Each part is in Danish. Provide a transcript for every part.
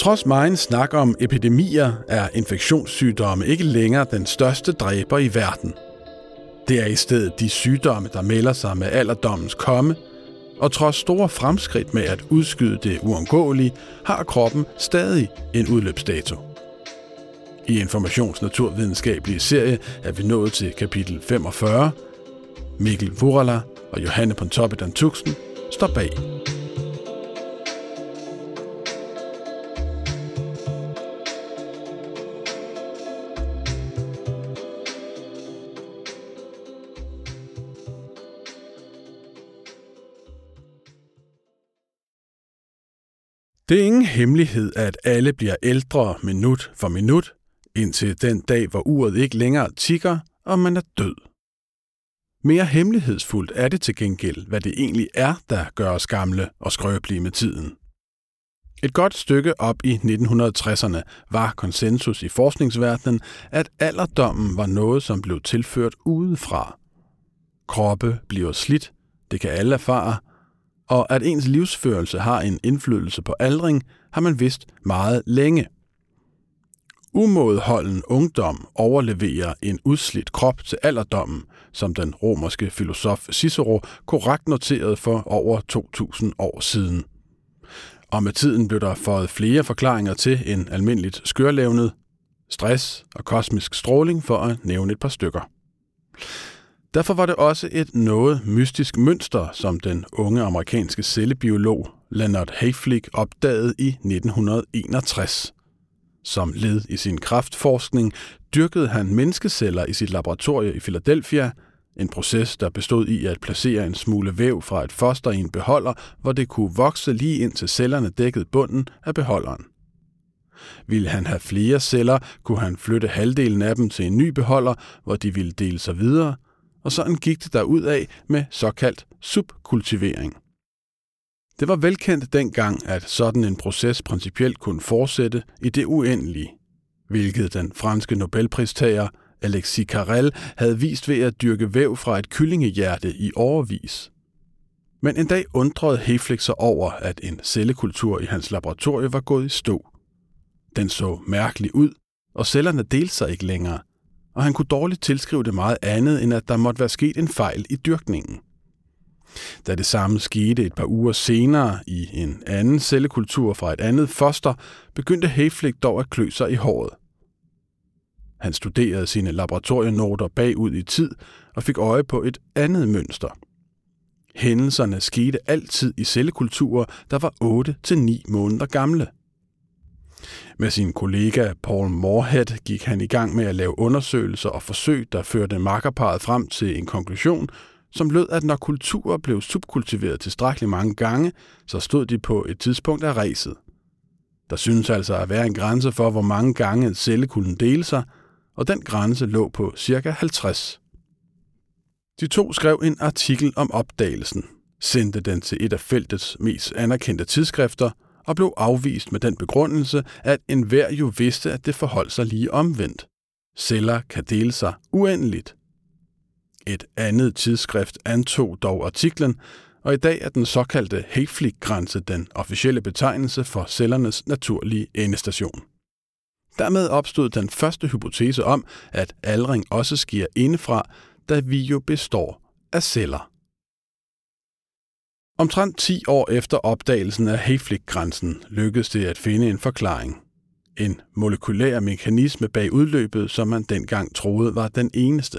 Trods meget snak om epidemier, er infektionssygdomme ikke længere den største dræber i verden. Det er i stedet de sygdomme, der melder sig med alderdommens komme, og trods store fremskridt med at udskyde det uundgåelige, har kroppen stadig en udløbsdato. I Informations Naturvidenskabelige serie er vi nået til kapitel 45. Mikkel Vurala og Johanne Pontoppidan Tuxen står bag. Det er ingen hemmelighed, at alle bliver ældre minut for minut, indtil den dag, hvor uret ikke længere tigger, og man er død. Mere hemmelighedsfuldt er det til gengæld, hvad det egentlig er, der gør os gamle og skrøbelige med tiden. Et godt stykke op i 1960'erne var konsensus i forskningsverdenen, at alderdommen var noget, som blev tilført udefra. Kroppe bliver slidt, det kan alle erfare, og at ens livsførelse har en indflydelse på aldring, har man vidst meget længe. Umådeholden ungdom overleverer en udslidt krop til alderdommen, som den romerske filosof Cicero korrekt noterede for over 2000 år siden. Og med tiden blev der fået flere forklaringer til en almindeligt skørlevnet, stress og kosmisk stråling for at nævne et par stykker. Derfor var det også et noget mystisk mønster, som den unge amerikanske cellebiolog Leonard Hayflick opdagede i 1961. Som led i sin kraftforskning dyrkede han menneskeceller i sit laboratorie i Philadelphia, en proces, der bestod i at placere en smule væv fra et foster i en beholder, hvor det kunne vokse lige ind til cellerne dækkede bunden af beholderen. Ville han have flere celler, kunne han flytte halvdelen af dem til en ny beholder, hvor de ville dele sig videre – og sådan gik det der ud af med såkaldt subkultivering. Det var velkendt dengang, at sådan en proces principielt kunne fortsætte i det uendelige, hvilket den franske Nobelpristager Alexis Carrel havde vist ved at dyrke væv fra et kyllingehjerte i overvis. Men en dag undrede Heflik sig over, at en cellekultur i hans laboratorie var gået i stå. Den så mærkelig ud, og cellerne delte sig ikke længere, og han kunne dårligt tilskrive det meget andet, end at der måtte være sket en fejl i dyrkningen. Da det samme skete et par uger senere i en anden cellekultur fra et andet foster, begyndte Hayflick dog at klø sig i håret. Han studerede sine laboratorienoter bagud i tid og fik øje på et andet mønster. Hændelserne skete altid i cellekulturer, der var 8-9 måneder gamle – med sin kollega Paul Moorhead gik han i gang med at lave undersøgelser og forsøg, der førte makkerparet frem til en konklusion, som lød, at når kulturer blev subkultiveret tilstrækkeligt mange gange, så stod de på et tidspunkt af ræset. Der synes altså at være en grænse for, hvor mange gange en celle kunne dele sig, og den grænse lå på ca. 50. De to skrev en artikel om opdagelsen, sendte den til et af feltets mest anerkendte tidsskrifter – og blev afvist med den begrundelse, at enhver jo vidste, at det forholdt sig lige omvendt. Celler kan dele sig uendeligt. Et andet tidsskrift antog dog artiklen, og i dag er den såkaldte Hayflick-grænse den officielle betegnelse for cellernes naturlige endestation. Dermed opstod den første hypotese om, at aldring også sker indefra, da vi jo består af celler. Omtrent 10 år efter opdagelsen af Hayflick-grænsen lykkedes det at finde en forklaring. En molekylær mekanisme bag udløbet, som man dengang troede var den eneste.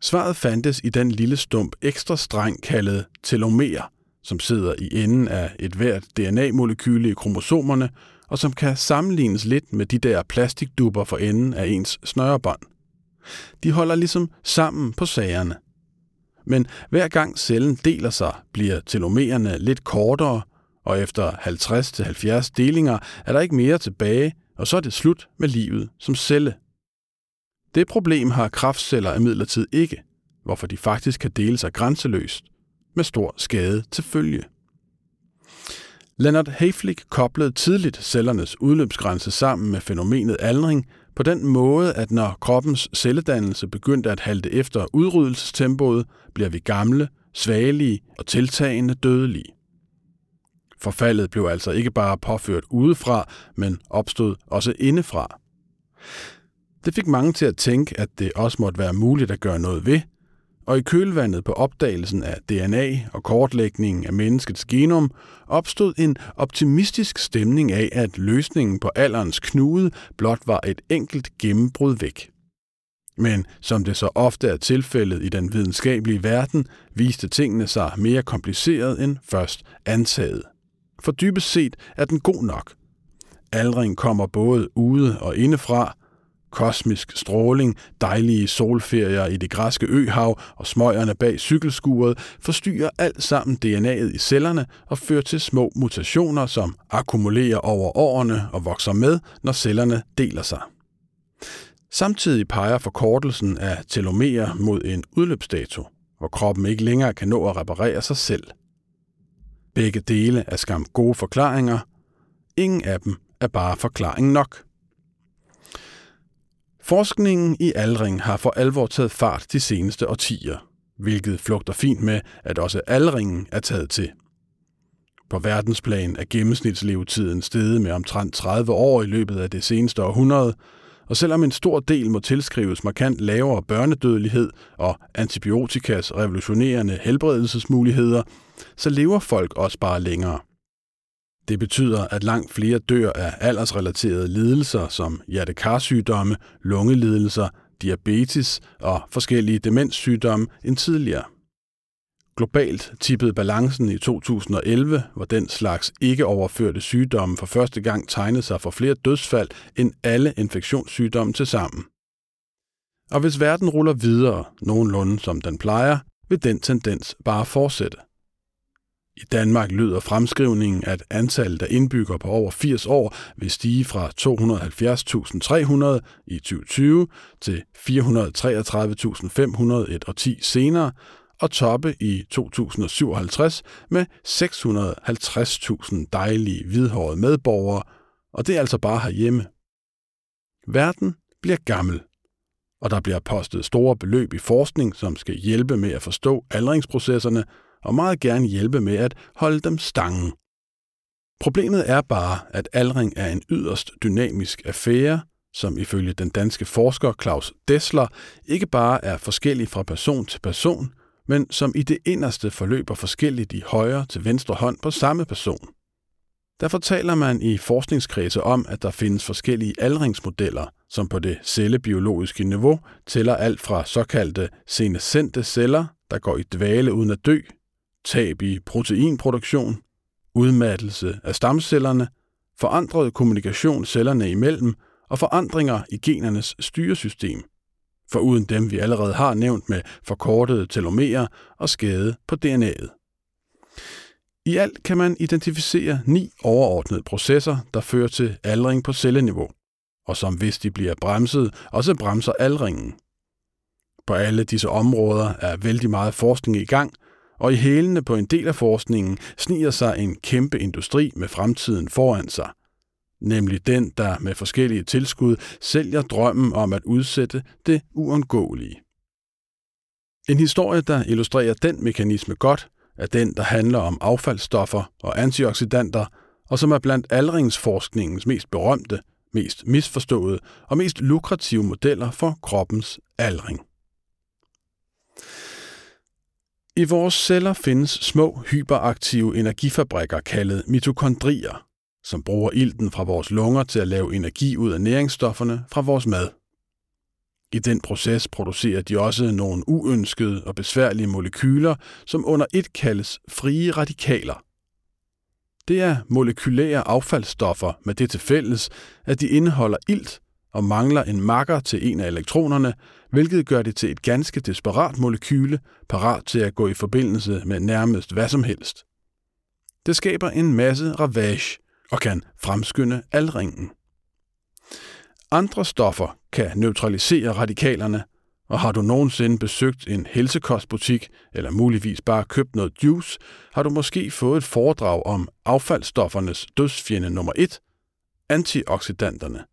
Svaret fandtes i den lille stump ekstra streng kaldet telomer, som sidder i enden af et hvert DNA-molekyle i kromosomerne, og som kan sammenlignes lidt med de der plastikdupper for enden af ens snørebånd. De holder ligesom sammen på sagerne – men hver gang cellen deler sig, bliver telomererne lidt kortere, og efter 50-70 delinger er der ikke mere tilbage, og så er det slut med livet som celle. Det problem har kraftceller imidlertid ikke, hvorfor de faktisk kan dele sig grænseløst, med stor skade til følge. Leonard Hayflick koblede tidligt cellernes udløbsgrænse sammen med fænomenet aldring på den måde, at når kroppens celledannelse begyndte at halte efter udryddelsestempoet, bliver vi gamle, svagelige og tiltagende dødelige. Forfaldet blev altså ikke bare påført udefra, men opstod også indefra. Det fik mange til at tænke, at det også måtte være muligt at gøre noget ved, og i kølvandet på opdagelsen af DNA og kortlægningen af menneskets genom opstod en optimistisk stemning af, at løsningen på alderens knude blot var et enkelt gennembrud væk. Men som det så ofte er tilfældet i den videnskabelige verden, viste tingene sig mere kompliceret end først antaget. For dybest set er den god nok. Aldring kommer både ude og indefra, kosmisk stråling, dejlige solferier i det græske øhav og smøgerne bag cykelskuret forstyrrer alt sammen DNA'et i cellerne og fører til små mutationer, som akkumulerer over årene og vokser med, når cellerne deler sig. Samtidig peger forkortelsen af telomerer mod en udløbsdato, hvor kroppen ikke længere kan nå at reparere sig selv. Begge dele er skam gode forklaringer. Ingen af dem er bare forklaring nok. Forskningen i aldring har for alvor taget fart de seneste årtier, hvilket flugter fint med, at også aldringen er taget til. På verdensplan er gennemsnitslevetiden steget med omtrent 30 år i løbet af det seneste århundrede, og selvom en stor del må tilskrives markant lavere børnedødelighed og antibiotikas revolutionerende helbredelsesmuligheder, så lever folk også bare længere. Det betyder, at langt flere dør af aldersrelaterede lidelser som hjertekarsygdomme, lungelidelser, diabetes og forskellige demenssygdomme end tidligere. Globalt tippede balancen i 2011, hvor den slags ikke overførte sygdomme for første gang tegnede sig for flere dødsfald end alle infektionssygdomme til sammen. Og hvis verden ruller videre nogenlunde som den plejer, vil den tendens bare fortsætte. I Danmark lyder fremskrivningen, at antallet af indbyggere på over 80 år vil stige fra 270.300 i 2020 til 433.500 et årti senere, og toppe i 2057 med 650.000 dejlige hvidhårede medborgere, og det er altså bare herhjemme. Verden bliver gammel, og der bliver postet store beløb i forskning, som skal hjælpe med at forstå aldringsprocesserne og meget gerne hjælpe med at holde dem stangen. Problemet er bare, at aldring er en yderst dynamisk affære, som ifølge den danske forsker Claus Dessler ikke bare er forskellig fra person til person, men som i det inderste forløber forskelligt i højre til venstre hånd på samme person. Derfor taler man i forskningskredse om, at der findes forskellige aldringsmodeller, som på det cellebiologiske niveau tæller alt fra såkaldte senescente celler, der går i dvale uden at dø, tab i proteinproduktion, udmattelse af stamcellerne, forandret kommunikation cellerne imellem og forandringer i genernes styresystem, for uden dem vi allerede har nævnt med forkortede telomerer og skade på DNA'et. I alt kan man identificere ni overordnede processer, der fører til aldring på celleniveau, og som hvis de bliver bremset, også bremser aldringen. På alle disse områder er vældig meget forskning i gang, og i hælene på en del af forskningen sniger sig en kæmpe industri med fremtiden foran sig. Nemlig den, der med forskellige tilskud sælger drømmen om at udsætte det uundgåelige. En historie, der illustrerer den mekanisme godt, er den, der handler om affaldsstoffer og antioxidanter, og som er blandt aldringsforskningens mest berømte, mest misforståede og mest lukrative modeller for kroppens aldring. I vores celler findes små hyperaktive energifabrikker kaldet mitokondrier, som bruger ilten fra vores lunger til at lave energi ud af næringsstofferne fra vores mad. I den proces producerer de også nogle uønskede og besværlige molekyler, som under et kaldes frie radikaler. Det er molekylære affaldsstoffer med det til fælles, at de indeholder ilt og mangler en makker til en af elektronerne, hvilket gør det til et ganske desperat molekyle, parat til at gå i forbindelse med nærmest hvad som helst. Det skaber en masse ravage og kan fremskynde aldringen. Andre stoffer kan neutralisere radikalerne, og har du nogensinde besøgt en helsekostbutik eller muligvis bare købt noget juice, har du måske fået et foredrag om affaldsstoffernes dødsfjende nummer 1, antioxidanterne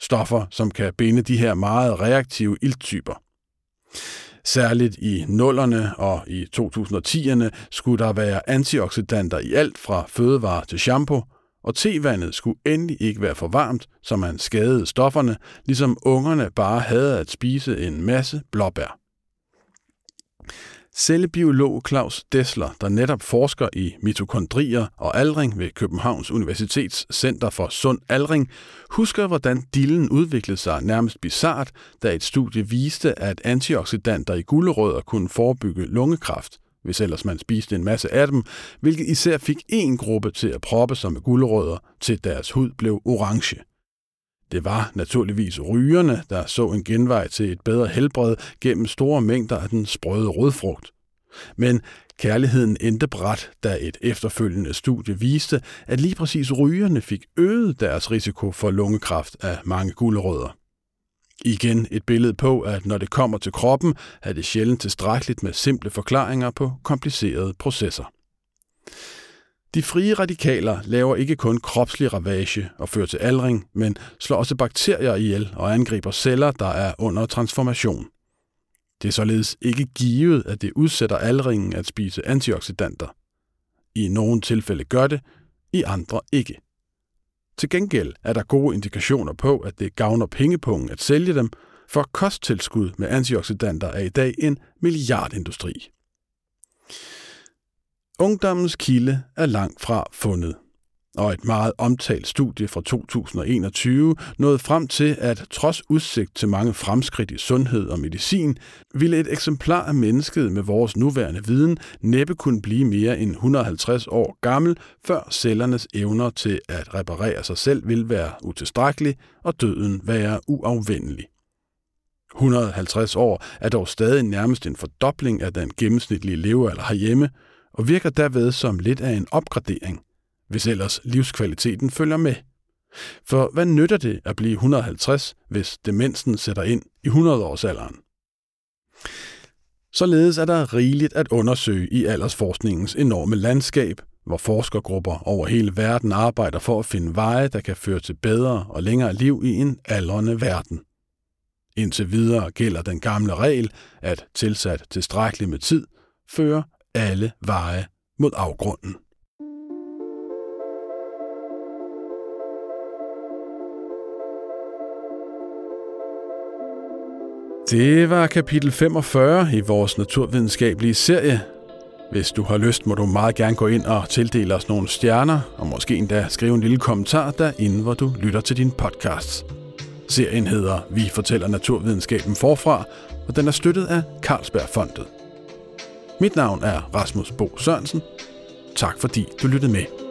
stoffer, som kan binde de her meget reaktive ilttyper. Særligt i nullerne og i 2010'erne skulle der være antioxidanter i alt fra fødevarer til shampoo, og tevandet skulle endelig ikke være for varmt, så man skadede stofferne, ligesom ungerne bare havde at spise en masse blåbær. Cellebiolog Claus Dessler, der netop forsker i mitokondrier og aldring ved Københavns Universitets Center for Sund Aldring, husker, hvordan dillen udviklede sig nærmest bizart, da et studie viste, at antioxidanter i gulerødder kunne forebygge lungekræft, hvis ellers man spiste en masse af dem, hvilket især fik en gruppe til at proppe sig med gulerødder, til deres hud blev orange. Det var naturligvis rygerne, der så en genvej til et bedre helbred gennem store mængder af den sprøde rødfrugt. Men kærligheden endte bræt, da et efterfølgende studie viste, at lige præcis rygerne fik øget deres risiko for lungekræft af mange gulerødder. Igen et billede på, at når det kommer til kroppen, er det sjældent tilstrækkeligt med simple forklaringer på komplicerede processer. De frie radikaler laver ikke kun kropslig ravage og fører til aldring, men slår også bakterier ihjel og angriber celler, der er under transformation. Det er således ikke givet, at det udsætter aldringen at spise antioxidanter. I nogle tilfælde gør det, i andre ikke. Til gengæld er der gode indikationer på, at det gavner pengepungen at sælge dem, for kosttilskud med antioxidanter er i dag en milliardindustri. Ungdommens kilde er langt fra fundet. Og et meget omtalt studie fra 2021 nåede frem til, at trods udsigt til mange fremskridt i sundhed og medicin, ville et eksemplar af mennesket med vores nuværende viden næppe kunne blive mere end 150 år gammel, før cellernes evner til at reparere sig selv vil være utilstrækkelig og døden være uafvendelig. 150 år er dog stadig nærmest en fordobling af den gennemsnitlige levealder herhjemme, og virker derved som lidt af en opgradering, hvis ellers livskvaliteten følger med. For hvad nytter det at blive 150, hvis demensen sætter ind i 100-årsalderen? Således er der rigeligt at undersøge i aldersforskningens enorme landskab, hvor forskergrupper over hele verden arbejder for at finde veje, der kan føre til bedre og længere liv i en aldrende verden. Indtil videre gælder den gamle regel, at tilsat tilstrækkeligt med tid fører alle veje mod afgrunden. Det var kapitel 45 i vores naturvidenskabelige serie. Hvis du har lyst, må du meget gerne gå ind og tildele os nogle stjerner, og måske endda skrive en lille kommentar derinde, hvor du lytter til din podcast. Serien hedder Vi fortæller naturvidenskaben forfra, og den er støttet af Carlsbergfondet. Mit navn er Rasmus Bo Sørensen. Tak fordi du lyttede med.